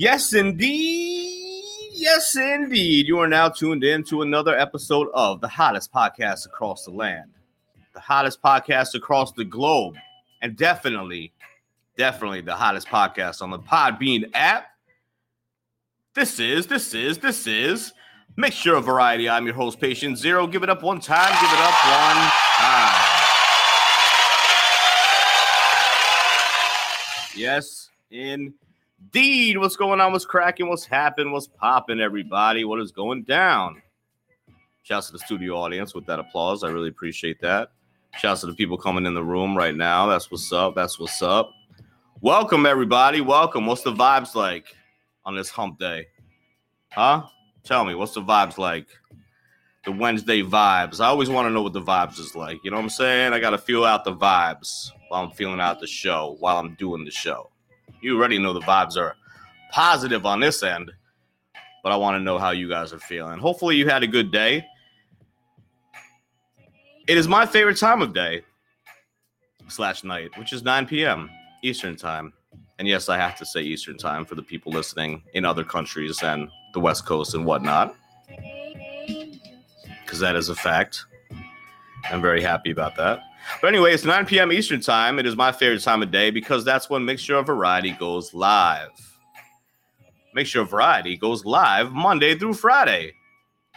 Yes, indeed. Yes, indeed. You are now tuned in to another episode of the hottest podcast across the land, the hottest podcast across the globe, and definitely, definitely the hottest podcast on the Podbean app. This is, this is, this is Mixture of Variety. I'm your host, Patient Zero. Give it up one time. Give it up one time. Yes, indeed. Dude, what's going on? What's cracking? What's happening? What's popping, everybody? What is going down? Shouts to the studio audience with that applause. I really appreciate that. Shouts to the people coming in the room right now. That's what's up. That's what's up. Welcome, everybody. Welcome. What's the vibes like on this hump day? Huh? Tell me, what's the vibes like? The Wednesday vibes. I always want to know what the vibes is like. You know what I'm saying? I got to feel out the vibes while I'm feeling out the show, while I'm doing the show. You already know the vibes are positive on this end, but I want to know how you guys are feeling. Hopefully, you had a good day. It is my favorite time of day slash night, which is 9 p.m. Eastern time. And yes, I have to say Eastern time for the people listening in other countries and the West Coast and whatnot, because that is a fact. I'm very happy about that. But anyway, it's 9 p.m. Eastern time. It is my favorite time of day because that's when Mixture of Variety goes live. Mixture of Variety goes live Monday through Friday,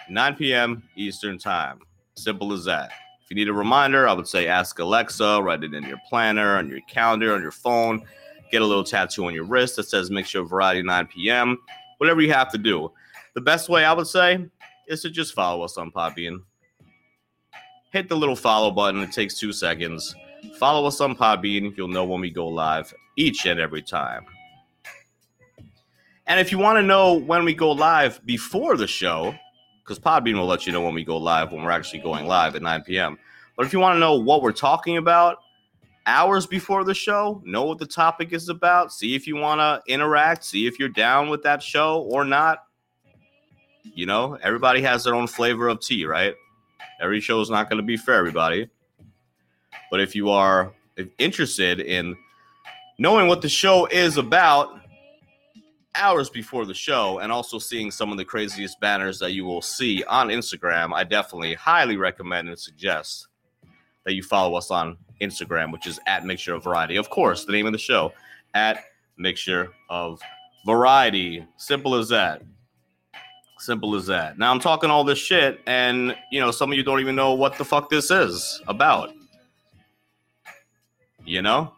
9 p.m. Eastern time. Simple as that. If you need a reminder, I would say ask Alexa, write it in your planner, on your calendar, on your phone. Get a little tattoo on your wrist that says Mixture of Variety 9 p.m. Whatever you have to do. The best way I would say is to just follow us on Podbean hit the little follow button. It takes two seconds. Follow us on Podbean. You'll know when we go live each and every time. And if you want to know when we go live before the show, because Podbean will let you know when we go live when we're actually going live at 9 p.m. But if you want to know what we're talking about hours before the show, know what the topic is about, see if you want to interact, see if you're down with that show or not. You know, everybody has their own flavor of tea, right? Every show is not going to be for everybody. But if you are interested in knowing what the show is about hours before the show and also seeing some of the craziest banners that you will see on Instagram, I definitely highly recommend and suggest that you follow us on Instagram, which is at Mixture of Variety. Of course, the name of the show, at Mixture of Variety. Simple as that. Simple as that. Now I'm talking all this shit, and you know, some of you don't even know what the fuck this is about. You know?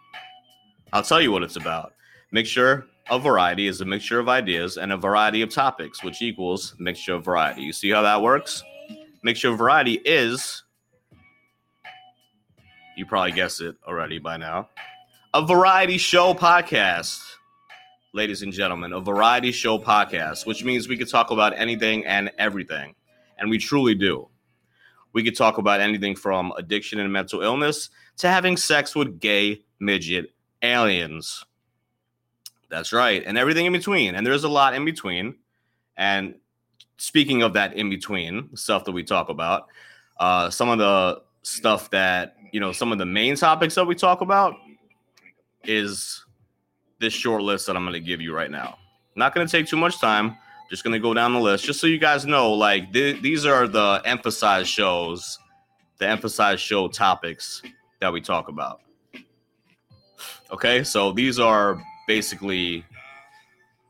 I'll tell you what it's about. Make sure of variety is a mixture of ideas and a variety of topics, which equals mixture of variety. You see how that works? Mixture of variety is, you probably guessed it already by now, a variety show podcast. Ladies and gentlemen, a variety show podcast, which means we could talk about anything and everything. And we truly do. We could talk about anything from addiction and mental illness to having sex with gay midget aliens. That's right. And everything in between. And there's a lot in between. And speaking of that in between stuff that we talk about, uh, some of the stuff that, you know, some of the main topics that we talk about is this short list that I'm going to give you right now. Not going to take too much time. Just going to go down the list just so you guys know like th- these are the emphasized shows, the emphasized show topics that we talk about. Okay, so these are basically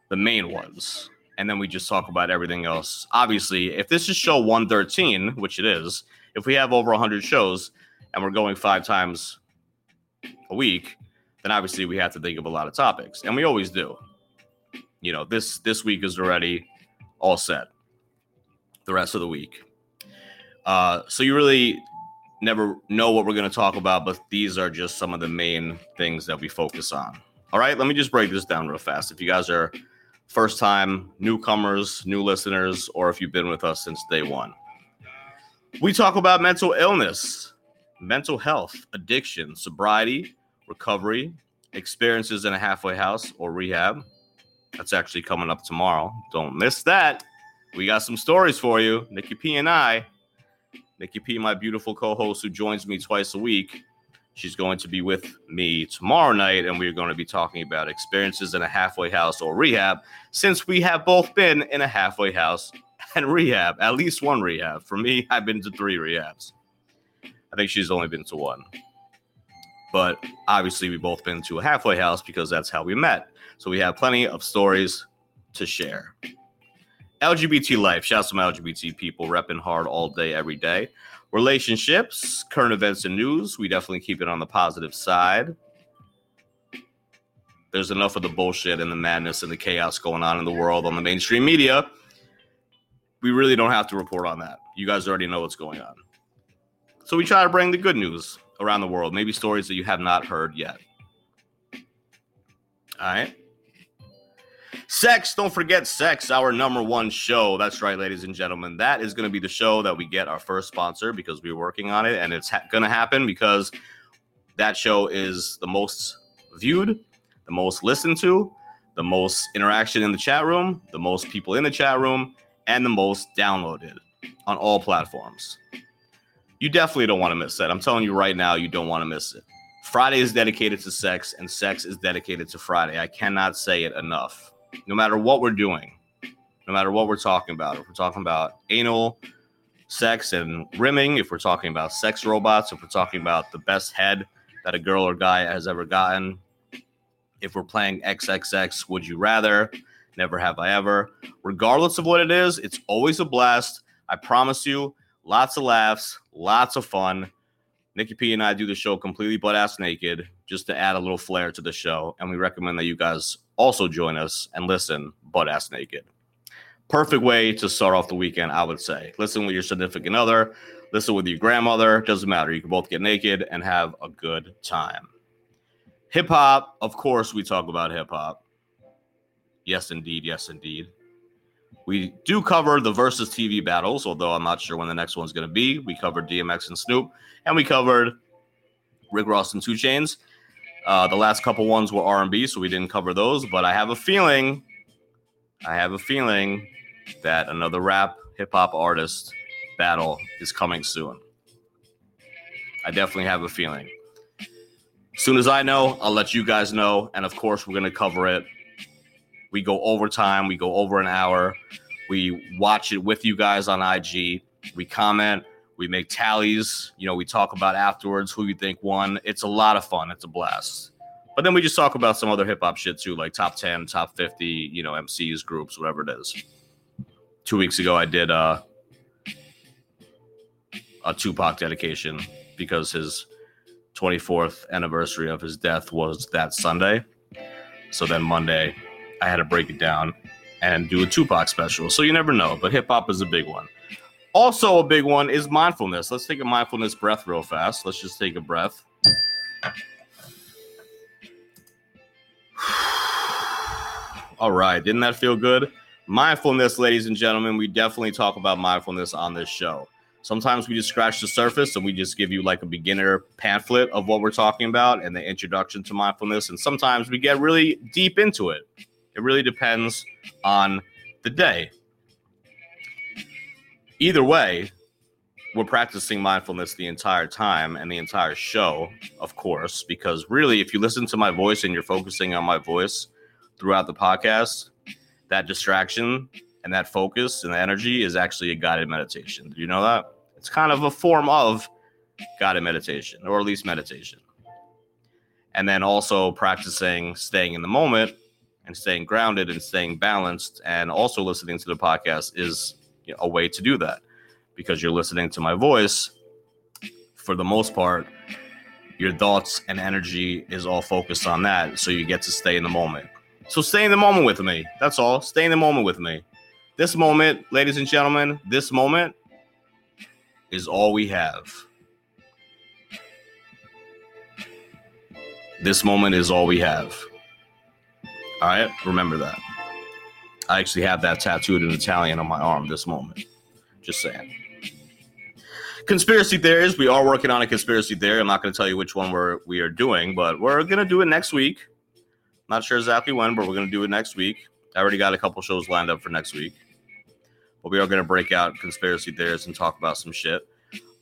the main ones. And then we just talk about everything else. Obviously, if this is show 113, which it is, if we have over 100 shows and we're going five times a week, then obviously we have to think of a lot of topics. And we always do. You know, this this week is already all set. The rest of the week. Uh, so you really never know what we're going to talk about, but these are just some of the main things that we focus on. All right, let me just break this down real fast. If you guys are first time newcomers, new listeners, or if you've been with us since day one, we talk about mental illness, mental health, addiction, sobriety, recovery, experiences in a halfway house or rehab. That's actually coming up tomorrow. Don't miss that. We got some stories for you. Nikki P and I Nikki P, my beautiful co-host who joins me twice a week. She's going to be with me tomorrow night, and we're going to be talking about experiences in a halfway house or rehab, since we have both been in a halfway house and rehab, at least one rehab. For me, I've been to three rehabs. I think she's only been to one. But obviously, we both been to a halfway house because that's how we met. So we have plenty of stories to share. LGBT life. Shout out to my LGBT people repping hard all day, every day. Relationships, current events, and news. We definitely keep it on the positive side. There's enough of the bullshit and the madness and the chaos going on in the world on the mainstream media. We really don't have to report on that. You guys already know what's going on. So we try to bring the good news around the world, maybe stories that you have not heard yet. All right. Sex, don't forget Sex, our number one show. That's right, ladies and gentlemen. That is going to be the show that we get our first sponsor because we're working on it, and it's ha- going to happen because that show is the most viewed, the most listened to, the most interaction in the chat room, the most people in the chat room, and the most downloaded on all platforms. You definitely don't want to miss that. I'm telling you right now, you don't want to miss it. Friday is dedicated to sex, and sex is dedicated to Friday. I cannot say it enough no matter what we're doing, no matter what we're talking about, if we're talking about anal sex and rimming, if we're talking about sex robots, if we're talking about the best head that a girl or guy has ever gotten, if we're playing XXX, would you rather? Never have I ever. Regardless of what it is, it's always a blast. I promise you, lots of laughs, lots of fun. Nikki P and I do the show completely butt ass naked just to add a little flair to the show. And we recommend that you guys also join us and listen butt ass naked. Perfect way to start off the weekend, I would say. Listen with your significant other, listen with your grandmother, doesn't matter. You can both get naked and have a good time. Hip hop, of course, we talk about hip hop. Yes, indeed. Yes, indeed. We do cover the Verzuz TV battles, although I'm not sure when the next one's going to be. We covered DMX and Snoop, and we covered Rick Ross and 2 Chainz. Uh, the last couple ones were R&B, so we didn't cover those. But I have a feeling, I have a feeling that another rap hip hop artist battle is coming soon. I definitely have a feeling. As soon as I know, I'll let you guys know, and of course, we're gonna cover it we go overtime. We go over an hour. We watch it with you guys on IG. We comment. We make tallies. You know, we talk about afterwards who you think won. It's a lot of fun. It's a blast. But then we just talk about some other hip hop shit too, like top 10, top 50, you know, MCs, groups, whatever it is. Two weeks ago, I did uh, a Tupac dedication because his 24th anniversary of his death was that Sunday. So then Monday, I had to break it down and do a Tupac special. So you never know, but hip hop is a big one. Also, a big one is mindfulness. Let's take a mindfulness breath real fast. Let's just take a breath. All right, didn't that feel good? Mindfulness, ladies and gentlemen, we definitely talk about mindfulness on this show. Sometimes we just scratch the surface and we just give you like a beginner pamphlet of what we're talking about and the introduction to mindfulness. And sometimes we get really deep into it. It really depends on the day. Either way, we're practicing mindfulness the entire time and the entire show, of course, because really, if you listen to my voice and you're focusing on my voice throughout the podcast, that distraction and that focus and the energy is actually a guided meditation. Do you know that? It's kind of a form of guided meditation, or at least meditation. And then also practicing staying in the moment and staying grounded and staying balanced, and also listening to the podcast is you know, a way to do that because you're listening to my voice. For the most part, your thoughts and energy is all focused on that, so you get to stay in the moment. So stay in the moment with me. That's all. Stay in the moment with me. This moment, ladies and gentlemen, this moment is all we have. This moment is all we have. All right, remember that. I actually have that tattooed in Italian on my arm this moment. Just saying. Conspiracy theories. We are working on a conspiracy theory. I'm not going to tell you which one we're we are doing, but we're going to do it next week. Not sure exactly when, but we're going to do it next week. I already got a couple shows lined up for next week. But we are going to break out conspiracy theories and talk about some shit.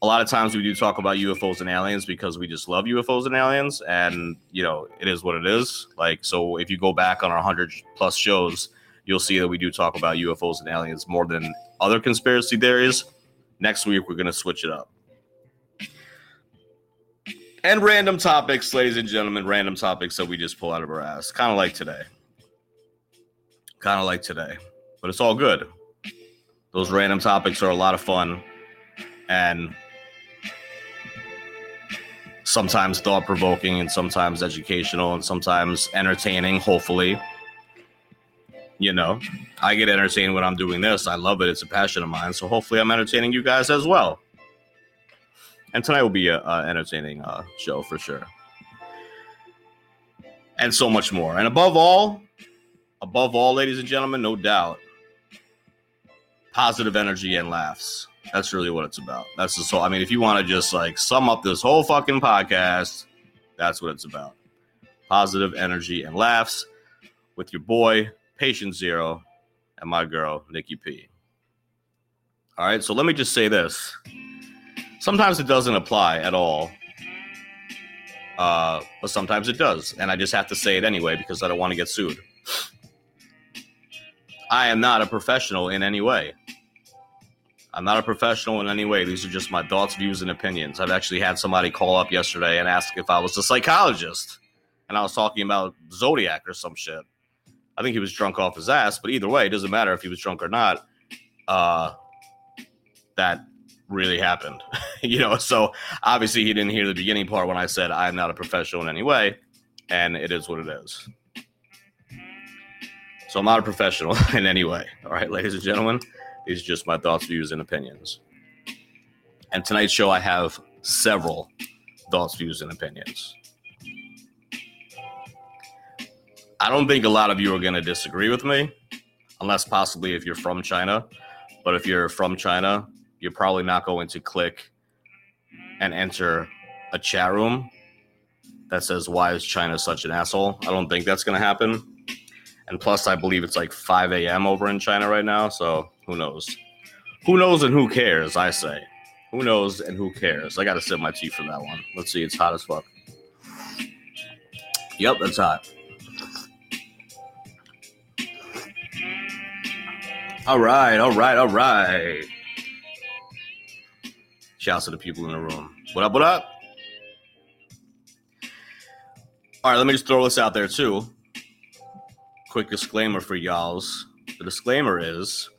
A lot of times we do talk about UFOs and aliens because we just love UFOs and aliens. And, you know, it is what it is. Like, so if you go back on our 100 plus shows, you'll see that we do talk about UFOs and aliens more than other conspiracy theories. Next week, we're to switch it up. And random topics, ladies and gentlemen, random topics that we just pull out of our ass. Kind of like today. Kind of like today. But it's all good. Those random topics are a lot of fun and sometimes thought provoking and sometimes educational and sometimes entertaining, hopefully. You know, I get entertained when I'm doing this. I love it. It's a passion of mine. So hopefully I'm entertaining you guys as well and tonight will be a, a entertaining uh, show for sure, and so much more. And above all, above all, ladies and gentlemen, no doubt, positive energy and laughs. That's really what it's about. That's the so. I mean, if you want to just like sum up this whole fucking podcast, that's what it's about. Positive energy and laughs with your boy Patient Zero and my girl Nikki P. All right, so let me just say this. Sometimes it doesn't apply at all. Uh, but sometimes it does. And I just have to say it anyway because I don't want to get sued. I am not a professional in any way. I'm not a professional in any way. These are just my thoughts, views, and opinions. I've actually had somebody call up yesterday and ask if I was a psychologist. And I was talking about Zodiac or some shit. I think he was drunk off his ass, but either way, it doesn't matter if he was drunk or not. Uh, that really happened. you know, so obviously he didn't hear the beginning part when I said I'm not a professional in any way, and it is what it is. So I'm not a professional in any way. All right, ladies and gentlemen, are just my thoughts, views, and opinions. And tonight's show, I have several thoughts, views, and opinions. I don't think a lot of you are going to disagree with me, unless possibly if you're from China. But if you're from China, you're probably not going to click and enter a chat room that says why is China such an asshole. I don't think that's going to happen. And plus, I believe it's like 5 a.m. over in China right now, so who knows? Who knows and who cares? I say. Who knows and who cares? I got to sip my tea for that one. Let's see. It's hot as fuck. Yep, that's hot. All right, all right, all right. Shouts to the people in the room. What up, what up? All right, let me just throw this out there too. Quick disclaimer for y'all's. The disclaimer is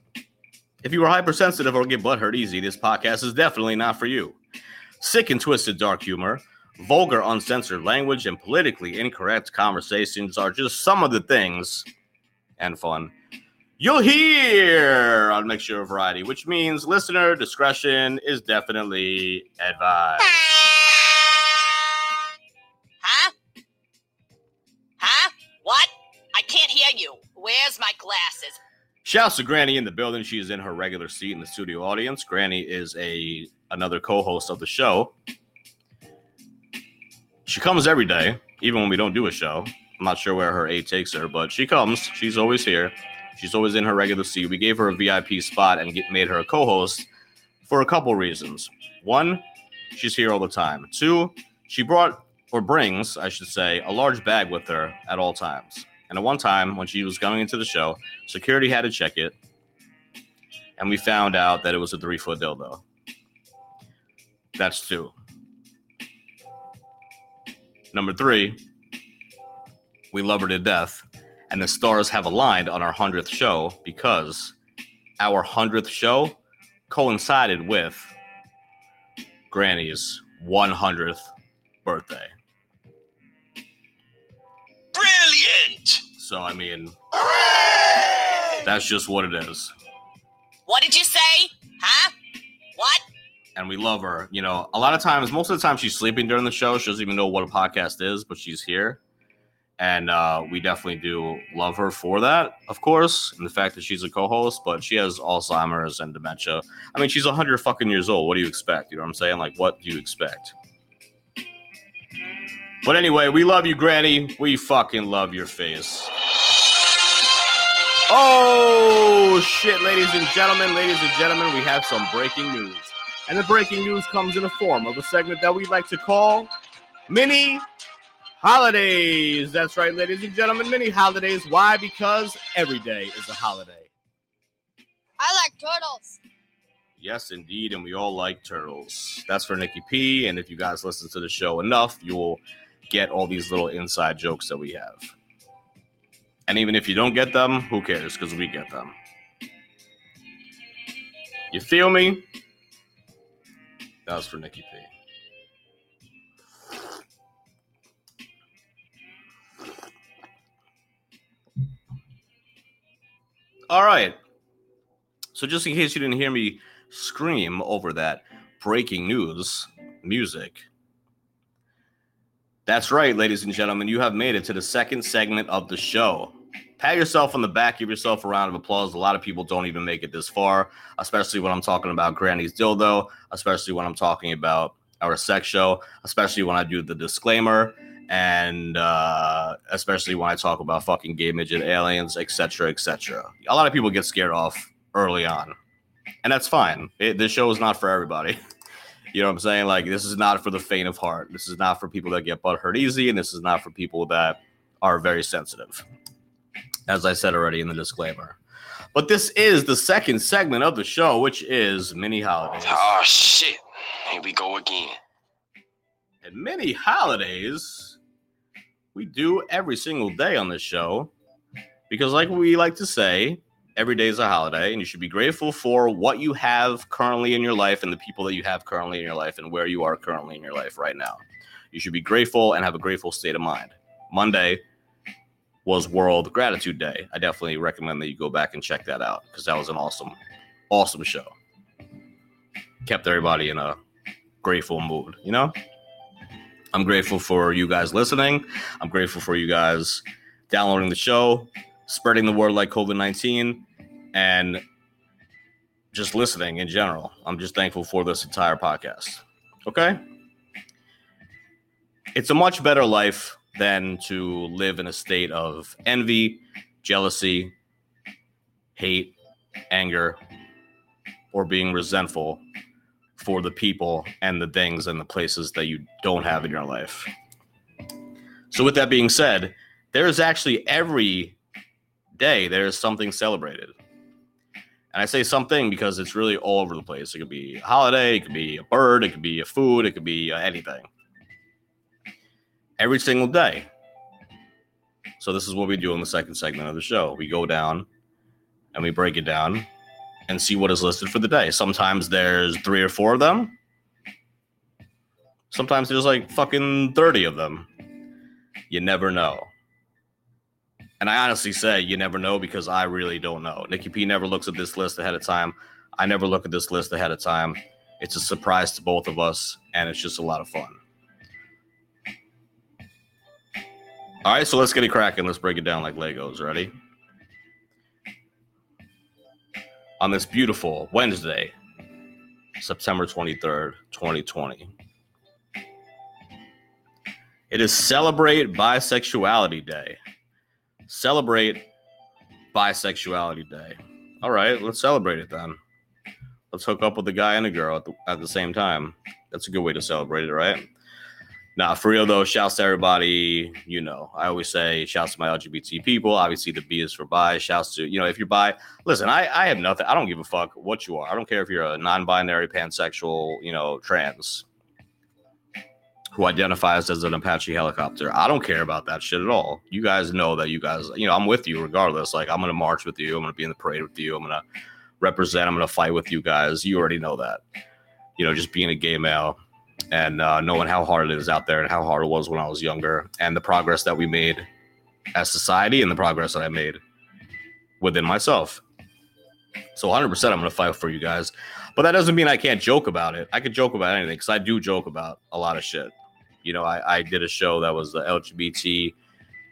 if you are hypersensitive or get butthurt easy, this podcast is definitely not for you. Sick and twisted dark humor, vulgar, uncensored language, and politically incorrect conversations are just some of the things and fun, you'll hear on Mixture of Variety, which means listener discretion is definitely advised. Huh? Huh? What? I can't hear you. Where's my glasses? Shouts to Granny in the building. She is in her regular seat in the studio audience. Granny is a another co-host of the show. She comes every day, even when we don't do a show. I'm not sure where her A takes her, but she comes. She's always here. She's always in her regular seat. We gave her a VIP spot and get, made her a co-host for a couple reasons. One, she's here all the time. Two, she brought or brings, I should say, a large bag with her at all times. And at one time, when she was going into the show, security had to check it, and we found out that it was a three foot dildo. That's two. Number three, we love her to death, and the stars have aligned on our 100th show because our 100th show coincided with Granny's 100th birthday. So, I mean, that's just what it is. What did you say? Huh? What? and we love her. You know, a lot of times, most of the time, she's sleeping during the show. She doesn't even know what a podcast is, but she's here. And uh, we definitely do love her for that, of course, and the fact that she's a co-host. But she has Alzheimer's and dementia. I mean, she's hundred fucking years old. What do you expect? You know what I'm saying? Like, what do you expect? But anyway, we love you, Granny. We fucking love your face. Oh shit, ladies and gentlemen, ladies and gentlemen, we have some breaking news. And the breaking news comes in the form of a segment that we like to call Mini Holidays. That's right, ladies and gentlemen, mini holidays. Why? Because every day is a holiday. I like turtles. Yes, indeed, and we all like turtles. That's for Nikki P. And if you guys listen to the show enough, you will get all these little inside jokes that we have. And even if you don't get them, who cares? Because we get them. You feel me? That was for Nikki P. All right. So, just in case you didn't hear me scream over that breaking news music, that's right, ladies and gentlemen. You have made it to the second segment of the show. Pat yourself on the back, give yourself a round of applause. A lot of people don't even make it this far, especially when I'm talking about Granny's dildo, especially when I'm talking about our sex show, especially when I do the disclaimer, and uh, especially when I talk about fucking gay midget aliens, etc., etc. A lot of people get scared off early on, and that's fine. It, this show is not for everybody. You know what I'm saying? Like, this is not for the faint of heart. This is not for people that get butthurt easy, and this is not for people that are very sensitive, as I said already in the disclaimer. But this is the second segment of the show, which is mini holidays. Oh shit. Here we go again. And mini holidays we do every single day on this show because, like we like to say, every day is a holiday, and you should be grateful for what you have currently in your life and the people that you have currently in your life and where you are currently in your life right now. You should be grateful and have a grateful state of mind. Monday was World Gratitude Day. I definitely recommend that you go back and check that out because that was an awesome, awesome show. Kept everybody in a grateful mood, you know? I'm grateful for you guys listening. I'm grateful for you guys downloading the show, spreading the word like COVID 19, and just listening in general. I'm just thankful for this entire podcast. Okay? It's a much better life than to live in a state of envy, jealousy, hate, anger, or being resentful for the people and the things and the places that you don't have in your life. So, with that being said, there is actually every day there is something celebrated. And I say something because it's really all over the place. It could be a holiday, it could be a bird, it could be a food, it could be uh, anything. Every single day. So, this is what we do in the second segment of the show. We go down and we break it down and see what is listed for the day. Sometimes there's three or four of them. Sometimes there's like fucking 30 of them. You never know. And I honestly say you never know because I really don't know. Nikki P never looks at this list ahead of time. I never look at this list ahead of time. It's a surprise to both of us, and it's just a lot of fun. All right, so let's get it cracking. Let's break it down like Legos. Ready? On this beautiful Wednesday, September 23rd, 2020. It is Celebrate Bisexuality Day. Celebrate Bisexuality Day. All right, let's celebrate it then. Let's hook up with a guy and a girl at the, at the same time. That's a good way to celebrate it, right? Nah, for real though, shouts to everybody. You know, I always say shouts to my LGBT people. Obviously, the B is for bi. Shouts to, you know, if you're bi, listen, I, I have nothing. I don't give a fuck what you are. I don't care if you're a non binary, pansexual, you know, trans who identifies as an Apache helicopter. I don't care about that shit at all. You guys know that you guys, you know, I'm with you regardless. Like, I'm going to march with you. I'm going to be in the parade with you. I'm going to represent. I'm going to fight with you guys. You already know that. You know, just being a gay male and uh, knowing how hard it is out there and how hard it was when I was younger and the progress that we made as society and the progress that I made within myself. So 100% I'm going to fight for you guys. But that doesn't mean I can't joke about it. I could joke about anything because I do joke about a lot of shit. You know, I, I did a show that was the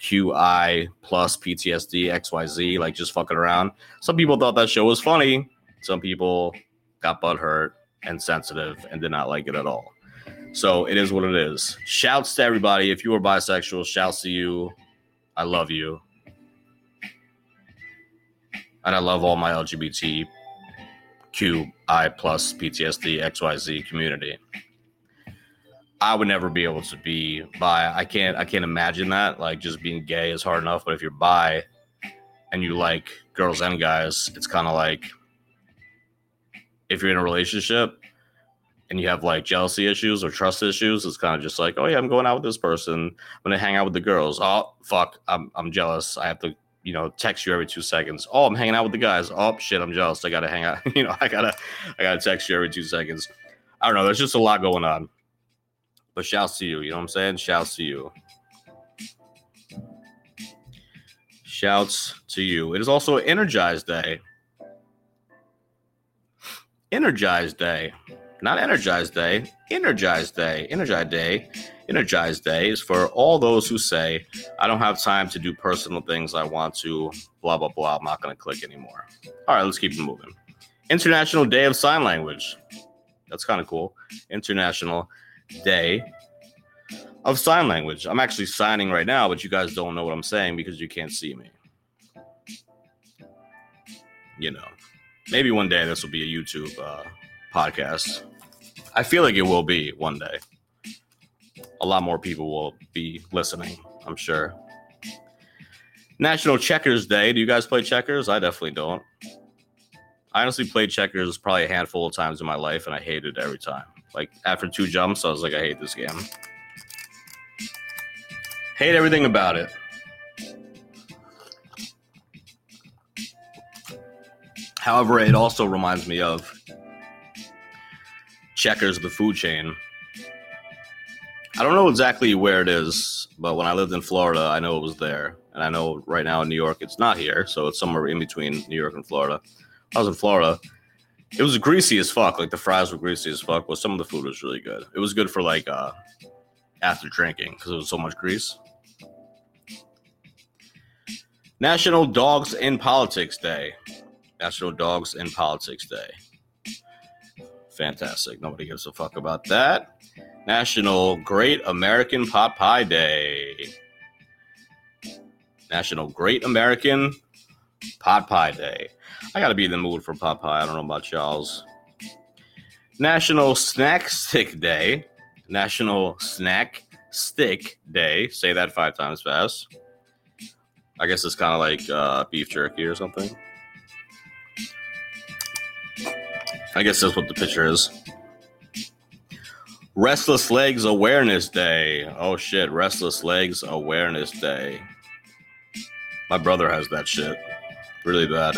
LGBTQI plus PTSD XYZ, like just fucking around. Some people thought that show was funny. Some people got butthurt and sensitive and did not like it at all. So it is what it is. Shouts to everybody. If you are bisexual, shouts to you. I love you. And I love all my LGBTQI plus PTSD XYZ community. I would never be able to be bi. I can't I can't imagine that. Like just being gay is hard enough, but if you're bi and you like girls and guys, it's kind of like if you're in a relationship and you have like jealousy issues or trust issues, it's kind of just like, oh yeah, I'm going out with this person. I'm gonna hang out with the girls. Oh fuck, I'm I'm jealous. I have to, you know, text you every two seconds. Oh, I'm hanging out with the guys. Oh shit, I'm jealous. I gotta hang out. you know, I gotta I gotta text you every two seconds. I don't know. There's just a lot going on. But shouts to you. You know what I'm saying? Shouts to you. Shouts to you. It is also Energized Day. Energized Day. Not Energized Day. Energized Day. Energized Day. Energized Day is for all those who say, I don't have time to do personal things I want to, blah, blah, blah. I'm not going to click anymore. All right, let's keep it moving. International Day of Sign Language. That's kind of cool. International Day of Sign Language. I'm actually signing right now, but you guys don't know what I'm saying because you can't see me. You know, maybe one day this will be a YouTube uh, podcast. I feel like it will be one day. A lot more people will be listening, I'm sure. National Checkers Day. Do you guys play checkers? I definitely don't. I honestly played checkers probably a handful of times in my life, and I hated it every time. Like after two jumps, I was like, I hate this game. Hate everything about it. However, it also reminds me of Checkers, the food chain. I don't know exactly where it is, but when I lived in Florida, I know it was there. And I know right now in New York, it's not here. So it's somewhere in between New York and Florida. I was in Florida. It was greasy as fuck. Like the fries were greasy as fuck, but some of the food was really good. It was good for like uh after drinking because it was so much grease. National Dogs in Politics Day. National Dogs in Politics Day. Fantastic. Nobody gives a fuck about that. National Great American Pot Pie Day. National Great American Pot Pie Day. I gotta be in the mood for pot pie. I don't know about y'all's. National Snack Stick Day. National Snack Stick Day. Say that five times fast. I guess it's kind of like uh, beef jerky or something. I guess that's what the picture is. Restless Legs Awareness Day. Oh shit, Restless Legs Awareness Day. My brother has that shit. Really bad.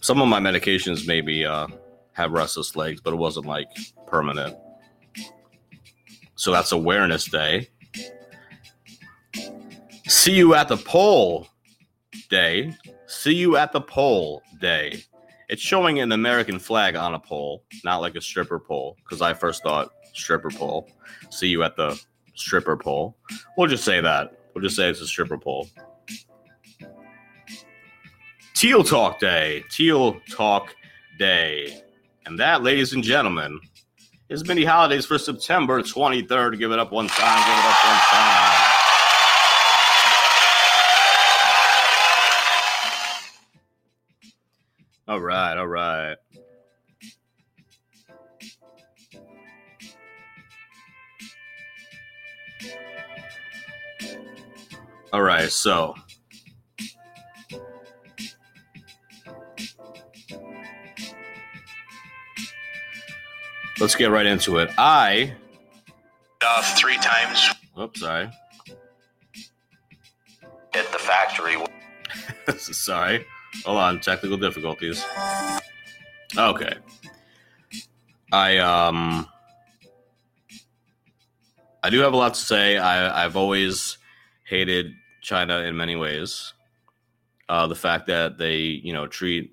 Some of my medications maybe uh, have restless legs, but it wasn't like permanent. So that's Awareness Day. See you at the pole day. See you at the pole day. It's showing an American flag on a pole, not like a stripper pole, because I first thought stripper pole. See you at the stripper pole. We'll just say that. We'll just say it's a stripper pole. Teal Talk Day. Teal Talk Day. And that, ladies and gentlemen, is mini holidays for September 23rd. Give it up one time. Give it up one time. All right, all right. All right, so let's get right into it. I, Uh, three times oops, sorry, at the factory. sorry. Hold on, technical difficulties. Okay. I um I do have a lot to say. I I've always hated China in many ways. Uh the fact that they, you know, treat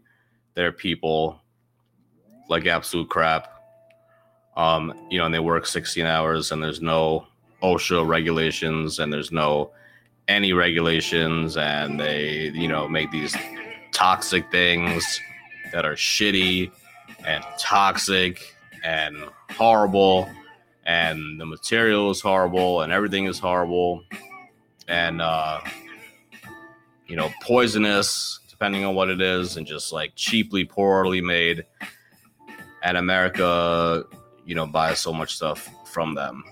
their people like absolute crap. Um, you know, and they work 16 hours and there's no OSHA regulations and there's no any regulations and they, you know, make these toxic things that are shitty and toxic and horrible. And the material is horrible and everything is horrible. And uh you know poisonous depending on what it is and just like cheaply poorly made. And america you know buy so much stuff from them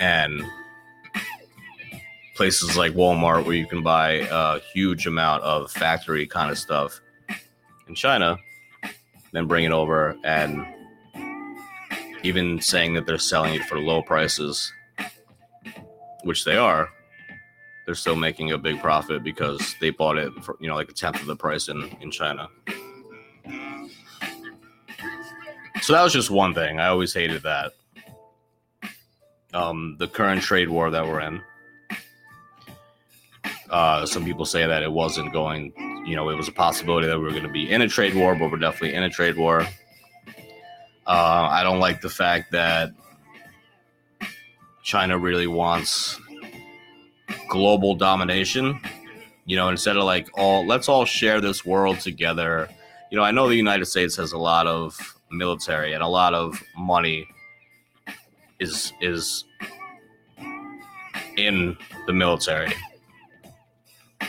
and places like Walmart where you can buy a huge amount of factory kind of stuff in China, then bring it over and even saying that they're selling it for low prices, which they are, they're still making a big profit because they bought it for you know like a tenth of the price in in China. So that was just one thing. I always hated that. Um, the current trade war that we're in. Uh, some people say that it wasn't going, you know, it was a possibility that we were going to be in a trade war, but we're definitely in a trade war. Uh, I don't like the fact that China really wants global domination. You know, instead of like all, let's all share this world together. You know, I know the United States has a lot of military and a lot of money is is in the military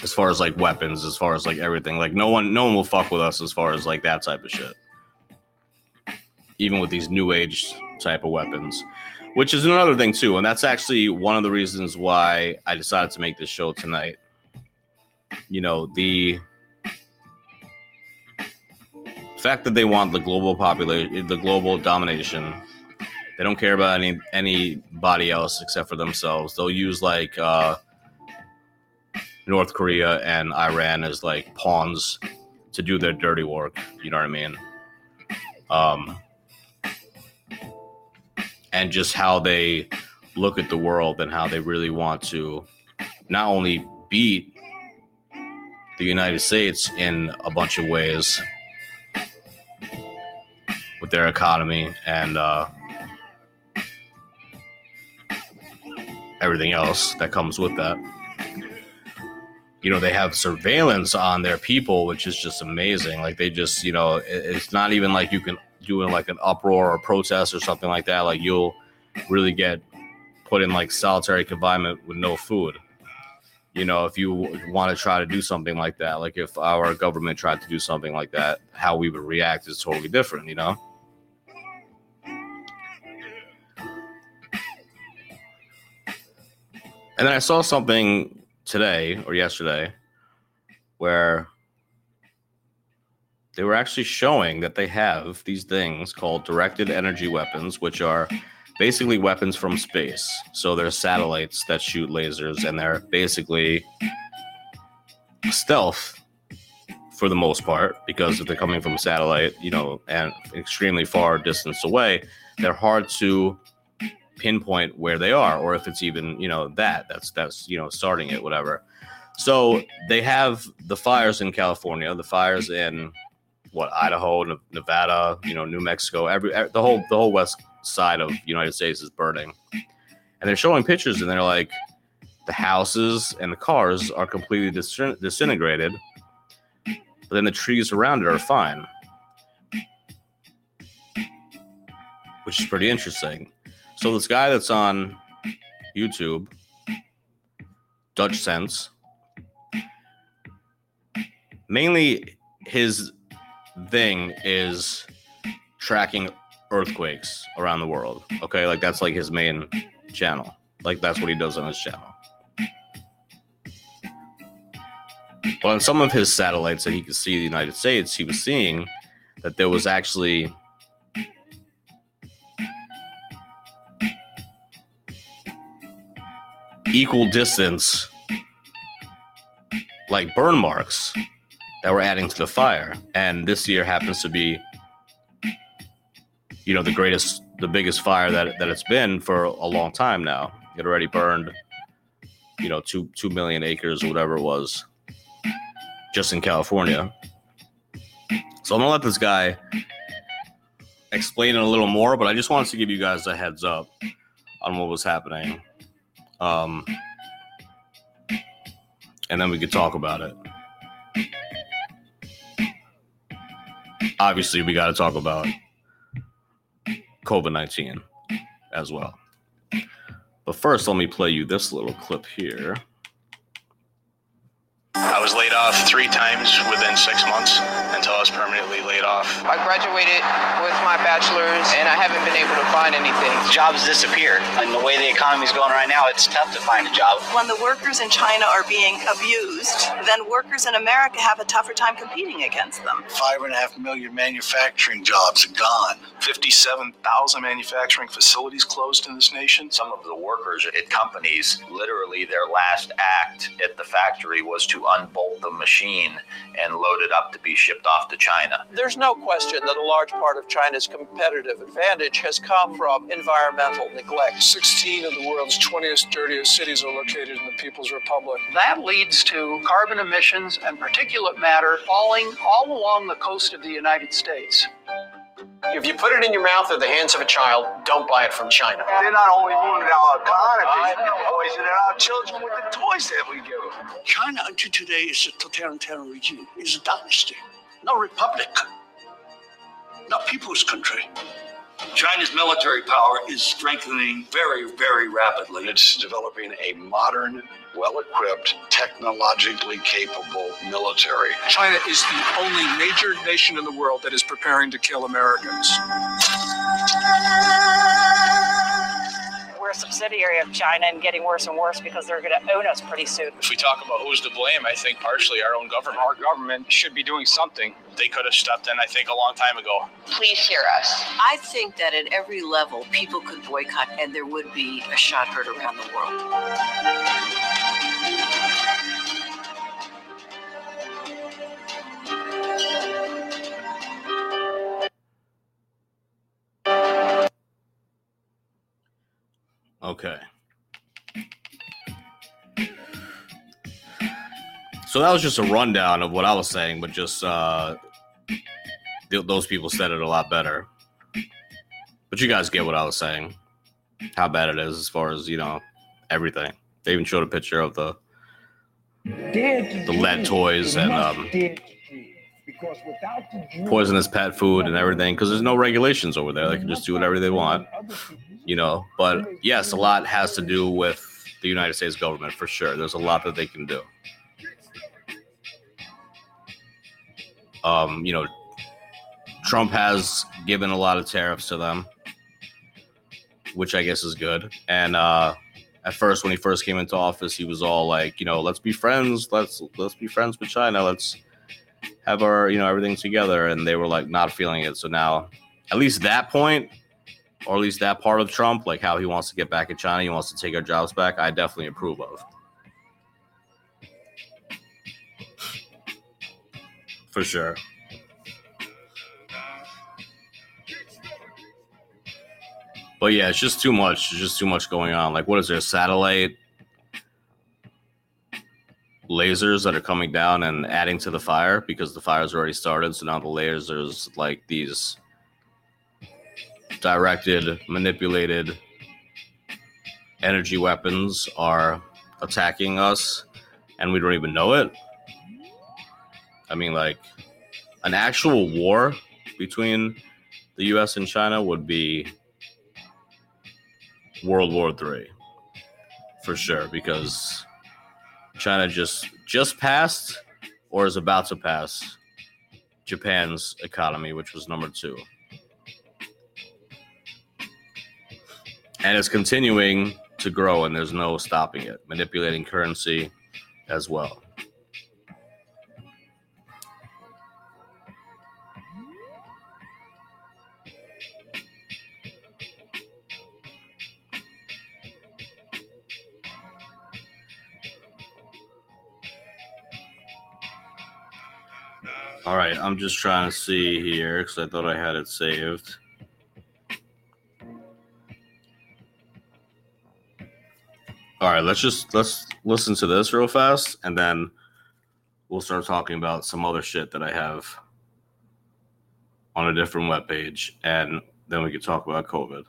as far as like weapons, as far as like everything. Like no one, no one will fuck with us as far as like that type of shit. Even with these new age type of weapons, which is another thing too, and that's actually one of the reasons why I decided to make this show tonight. You know the fact that they want the global population, the global domination. They don't care about any anybody else except for themselves. They'll use like. uh North Korea and Iran as like pawns to do their dirty work. You know what I mean? Um, and just how they look at the world and how they really want to not only beat the United States in a bunch of ways their economy and uh, everything else that comes with that. You know they have surveillance on their people which is just amazing. Like they just you know it's not even like you can do like an uproar or protest or something like that. Like you'll really get put in like solitary confinement with no food. You know if you want to try to do something like that like if our government tried to do something like that how we would react is totally different you know and then i saw something today or yesterday where they were actually showing that they have these things called directed energy weapons, which are basically weapons from space. So they're satellites that shoot lasers, and they're basically stealth for the most part, because if they're coming from a satellite, you know, and extremely far distance away, they're hard to pinpoint where they are or if it's even you know that that's that's you know starting it whatever. So they have the fires in california the fires in what idaho nevada you know new mexico every the whole the whole west side of united states is burning. And they're showing pictures and they're like the houses and the cars are completely dis- disintegrated but then the trees around it are fine. Which is pretty interesting so this guy that's on YouTube, Dutchsinse, mainly his thing is tracking earthquakes around the world. Okay, like that's like his main channel. Like that's what he does on his channel. But on some of his satellites that he could see the United States, he was seeing that there was actually equal distance like burn marks that were adding to the fire. And this year happens to be you know the greatest the biggest fire that, that it's been for a long time now. It already burned you know two two million acres or whatever it was just in california. So i'm gonna let this guy explain it a little more but i just wanted to give you guys a heads up on what was happening um, and then we could talk about it. Obviously, we got to talk about COVID 19 as well. But first, let me play you this little clip here. I was laid off three times within six months until I was permanently laid off. I graduated with my bachelor's and I haven't been able to find anything. jobs disappeared. And the way the economy is going right now, it's tough to find a job. When the workers in China are being abused, then workers in America have a tougher time competing against them. Five and a half million manufacturing jobs are gone. 57,000 manufacturing facilities closed in this nation. Some of the workers at companies, literally their last act at the factory was to unbolt the machine and load it up to be shipped off to China. There's no question that a large part of China's competitive advantage has come from environmental neglect. 16 of the world's 20th dirtiest cities are located in the People's Republic. That leads to carbon emissions and particulate matter falling all along the coast of the United States. If you put it in your mouth or the hands of a child, don't buy it from China. They're not only ruining our economy, they're poisoning our children with the toys that we give them. China until today is a totalitarian regime, is a dynasty, not republic, not people's country. China's military power is strengthening very, very rapidly. It's developing a modern, well equipped, technologically capable military. China is the only major nation in the world that is preparing to kill Americans. We're a subsidiary of China and getting worse and worse because they're going to own us pretty soon. If we talk about who's to blame, I think partially our own government. Our government should be doing something. They could have stepped in, I think, a long time ago. Please hear us. I think that at every level, people could boycott and there would be a shot heard around the world. Okay. So that was just a rundown of what I was saying, but just uh, th- those people said it a lot better. But you guys get what I was saying, how bad it is as far as you know everything. They even showed a picture of the the lead toys and um, poisonous pet food and everything because there's no regulations over there. They can just do whatever they want, you know. But yes, a lot has to do with the United States government for sure. There's a lot that they can do. Um, you know, Trump has given a lot of tariffs to them, which I guess is good. And uh, at first, when he first came into office, he was all like, you know, let's be friends. Let's let's be friends with China. Let's have our you know everything together. And they were like not feeling it. So now, at least that point, or at least that part of Trump, like how he wants to get back at China, he wants to take our jobs back. I definitely approve of. For sure. But yeah, it's just too much. It's just too much going on. Like, what is there? Satellite lasers that are coming down and adding to the fire because the fire's already started. So now the lasers, like these directed, manipulated energy weapons, are attacking us, and we don't even know it. I mean, like, an actual war between the US and China would be World War Three for sure because China just just passed or is about to pass Japan's economy, which was number two. And it's continuing to grow, and there's no stopping it, manipulating currency as well. All right, I'm just trying to see here because I thought I had it saved. All right, let's just let's listen to this real fast, and then we'll start talking about some other shit that I have on a different web page, and then we can talk about COVID.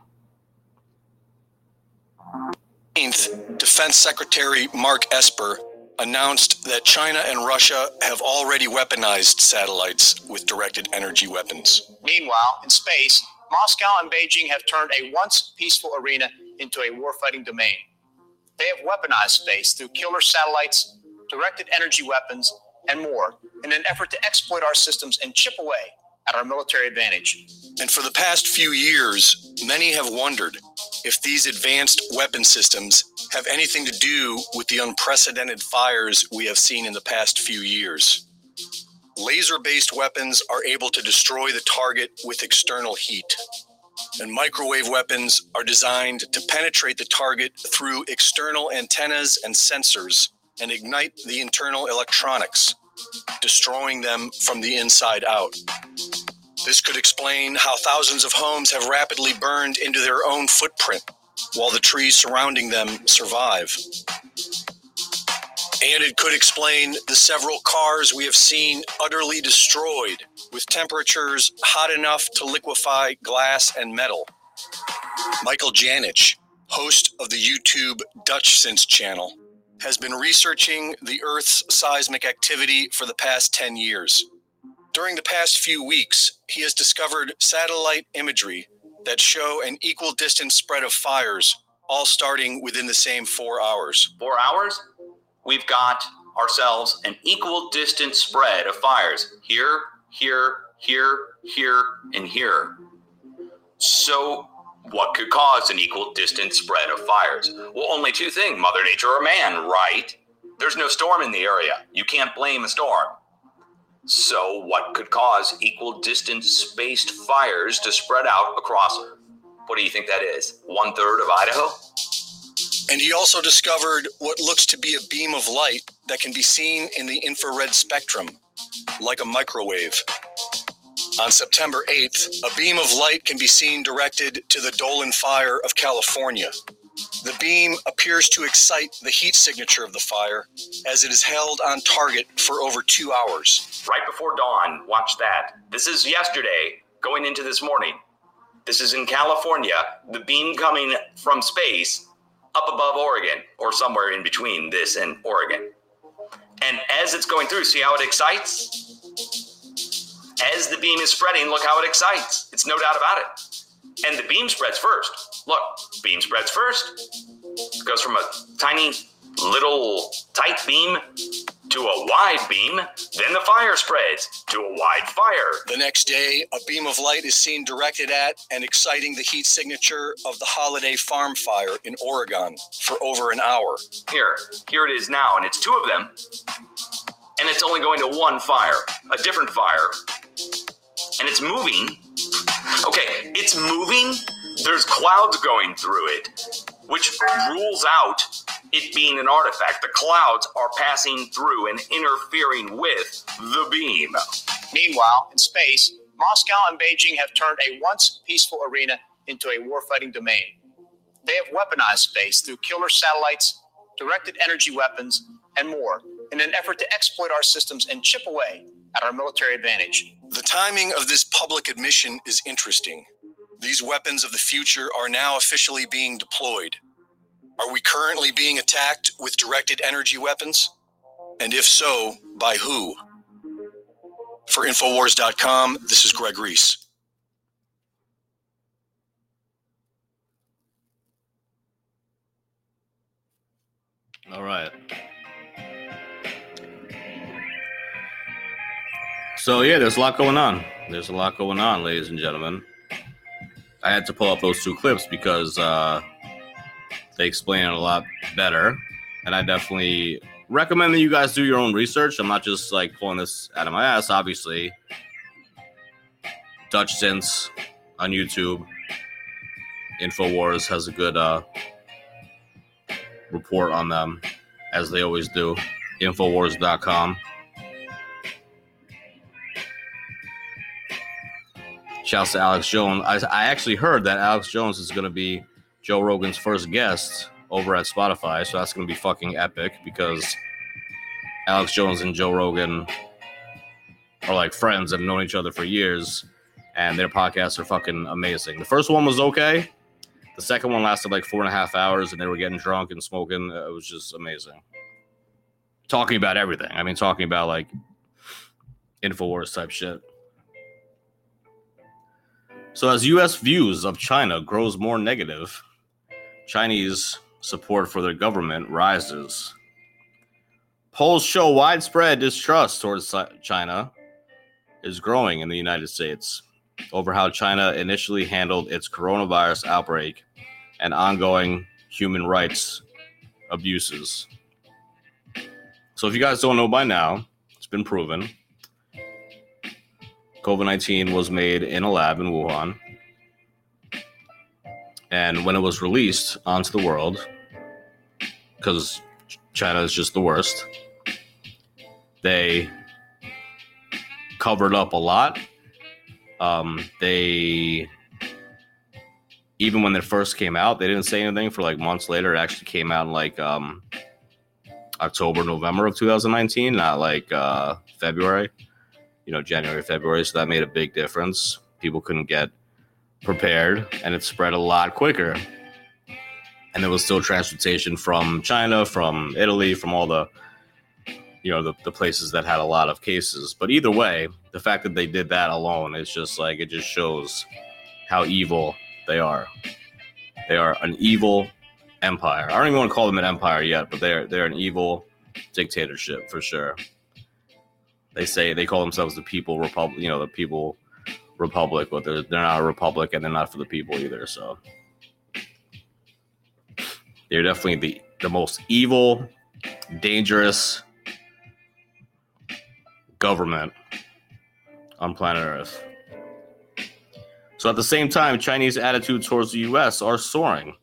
Defense Secretary Mark Esper announced that China and Russia have already weaponized satellites with directed energy weapons. Meanwhile, in space, Moscow and Beijing have turned a once peaceful arena into a warfighting domain. They have weaponized space through killer satellites, directed energy weapons, and more in an effort to exploit our systems and chip away at our military advantage. And for the past few years, many have wondered if these advanced weapon systems have anything to do with the unprecedented fires we have seen in the past few years. Laser based weapons are able to destroy the target with external heat, and microwave weapons are designed to penetrate the target through external antennas and sensors and ignite the internal electronics, destroying them from the inside out. This could explain how thousands of homes have rapidly burned into their own footprint while the trees surrounding them survive. And it could explain the several cars we have seen utterly destroyed with temperatures hot enough to liquefy glass and metal. Michael Janitch, host of the YouTube Dutchsinse channel, has been researching the Earth's seismic activity for the past 10 years. During the past few weeks, he has discovered satellite imagery that show an equal distance spread of fires, all starting within the same four hours. Four hours? We've got ourselves an equal distance spread of fires here, here, here, here, and here. So, what could cause an equal distance spread of fires? Well, only two things Mother Nature or man, right? There's no storm in the area. You can't blame a storm. So, what could cause equal distance spaced fires to spread out across, what do you think that is? One third of Idaho? And he also discovered what looks to be a beam of light that can be seen in the infrared spectrum, like a microwave. On September 8th, a beam of light can be seen directed to the Dolan Fire of California. The beam appears to excite the heat signature of the fire as it is held on target for over two hours. Right before dawn, watch that. This is yesterday, going into this morning. This is in California, the beam coming from space up above Oregon, or somewhere in between this and Oregon. And as it's going through, see how it excites? As the beam is spreading, look how it excites. It's no doubt about it. And the beam spreads first. Look, beam spreads first. It goes from a tiny little tight beam to a wide beam, then the fire spreads to a wide fire. The next day, a beam of light is seen directed at and exciting the heat signature of the Holiday Farm Fire in Oregon for over an hour. Here, here it is now, and it's two of them, and it's only going to one fire, a different fire, and it's moving. Okay, it's moving. There's clouds going through it, which rules out it being an artifact. The clouds are passing through and interfering with the beam. Meanwhile, in space, Moscow and Beijing have turned a once peaceful arena into a warfighting domain. They have weaponized space through killer satellites, directed energy weapons, and more in an effort to exploit our systems and chip away at our military advantage. The timing of this public admission is interesting. These weapons of the future are now officially being deployed. Are we currently being attacked with directed energy weapons? And if so, by who? For Infowars.com, this is Greg Reese. All right. So yeah, there's a lot going on. There's a lot going on, ladies and gentlemen. I had to pull up those two clips because uh, they explain it a lot better, and I definitely recommend that you guys do your own research. I'm not just like pulling this out of my ass. Obviously, Dutchsinse on YouTube, Infowars has a good uh, report on them, as they always do. Infowars.com. Shouts to Alex Jones. I, I actually heard that Alex Jones is going to be Joe Rogan's first guest over at Spotify, so that's going to be fucking epic because Alex Jones and Joe Rogan are like friends and have known each other for years, and their podcasts are fucking amazing. The first one was okay. The second one lasted like four and a half hours, and they were getting drunk and smoking. Uh, it was just amazing. Talking about everything. I mean, talking about like Infowars type shit. So, as U.S. views of China grows more negative, Chinese support for their government rises. Polls show widespread distrust towards China is growing in the United States over how China initially handled its coronavirus outbreak and ongoing human rights abuses. So, if you guys don't know by now, it's been proven COVID 19 was made in a lab in Wuhan. And when it was released onto the world, because China is just the worst, they covered up a lot. Um, they, even when it first came out, they didn't say anything for like months later. It actually came out in like um, October, November of 2019, not like uh, February you know, January, February. So that made a big difference. People couldn't get prepared and it spread a lot quicker. And there was still transportation from China, from Italy, from all the, you know, the, the places that had a lot of cases. But either way, the fact that they did that alone is just like, it just shows how evil they are. They are an evil empire. I don't even want to call them an empire yet, but they're they're an evil dictatorship for sure. They say they call themselves the People Republic, you know, the People Republic, but they're they're not a republic and they're not for the people either. So they're definitely the the most evil, dangerous government on planet Earth. So at the same time, Chinese attitudes towards the US are soaring.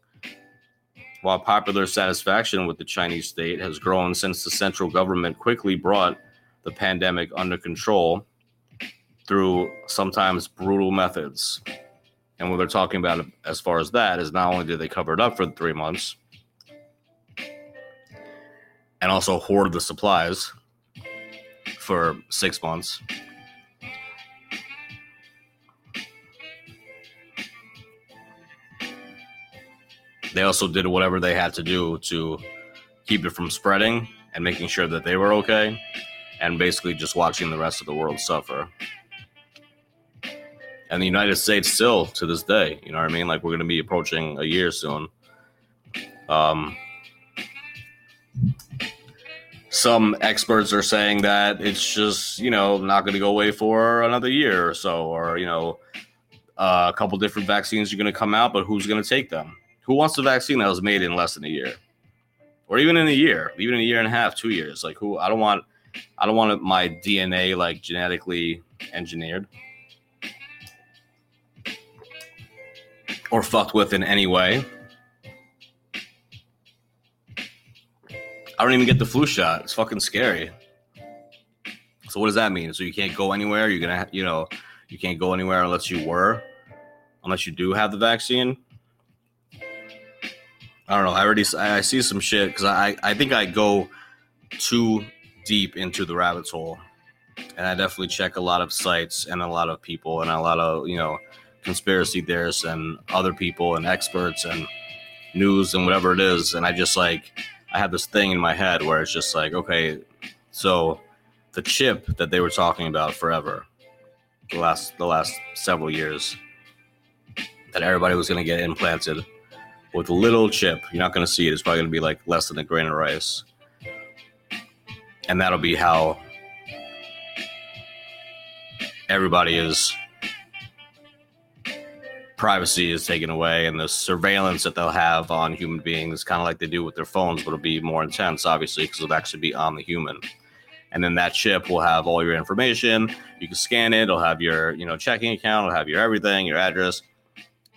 While popular satisfaction with the Chinese state has grown since the central government quickly brought the pandemic under control through sometimes brutal methods. And what they're talking about as far as that is not only did they cover it up for three months and also hoard the supplies for six months. They also did whatever they had to do to keep it from spreading and making sure that they were okay and basically just watching the rest of the world suffer. And the United States still to this day, you know what I mean? Like we're going to be approaching a year soon. Um, some experts are saying that it's just, you know, not going to go away for another year or so, or, you know, uh, a couple different vaccines are going to come out, but who's going to take them? Who wants a vaccine that was made in less than a year? Or even in a year, even in a year and a half, two years? Like, who? I don't want I don't want my DNA like genetically engineered or fucked with in any way. I don't even get the flu shot. It's fucking scary. So what does that mean? So you can't go anywhere. You're gonna, you know, you can't go anywhere unless you were unless you do have the vaccine. I don't know. I already I see some shit because I I think I go too deep into the rabbit hole, and I definitely check a lot of sites and a lot of people and a lot of you know conspiracy theorists and other people and experts and news and whatever it is, and I just like I have this thing in my head where it's just like okay, so the chip that they were talking about forever, the last the last several years, that everybody was going to get implanted with a little chip. You're not going to see it. It's probably going to be like less than a grain of rice. And that'll be how everybody is privacy is taken away and the surveillance that they'll have on human beings kind of like they do with their phones but it'll be more intense obviously because it'll actually be on the human. And then that chip will have all your information you can scan it it'll have your you know checking account it'll have your everything your address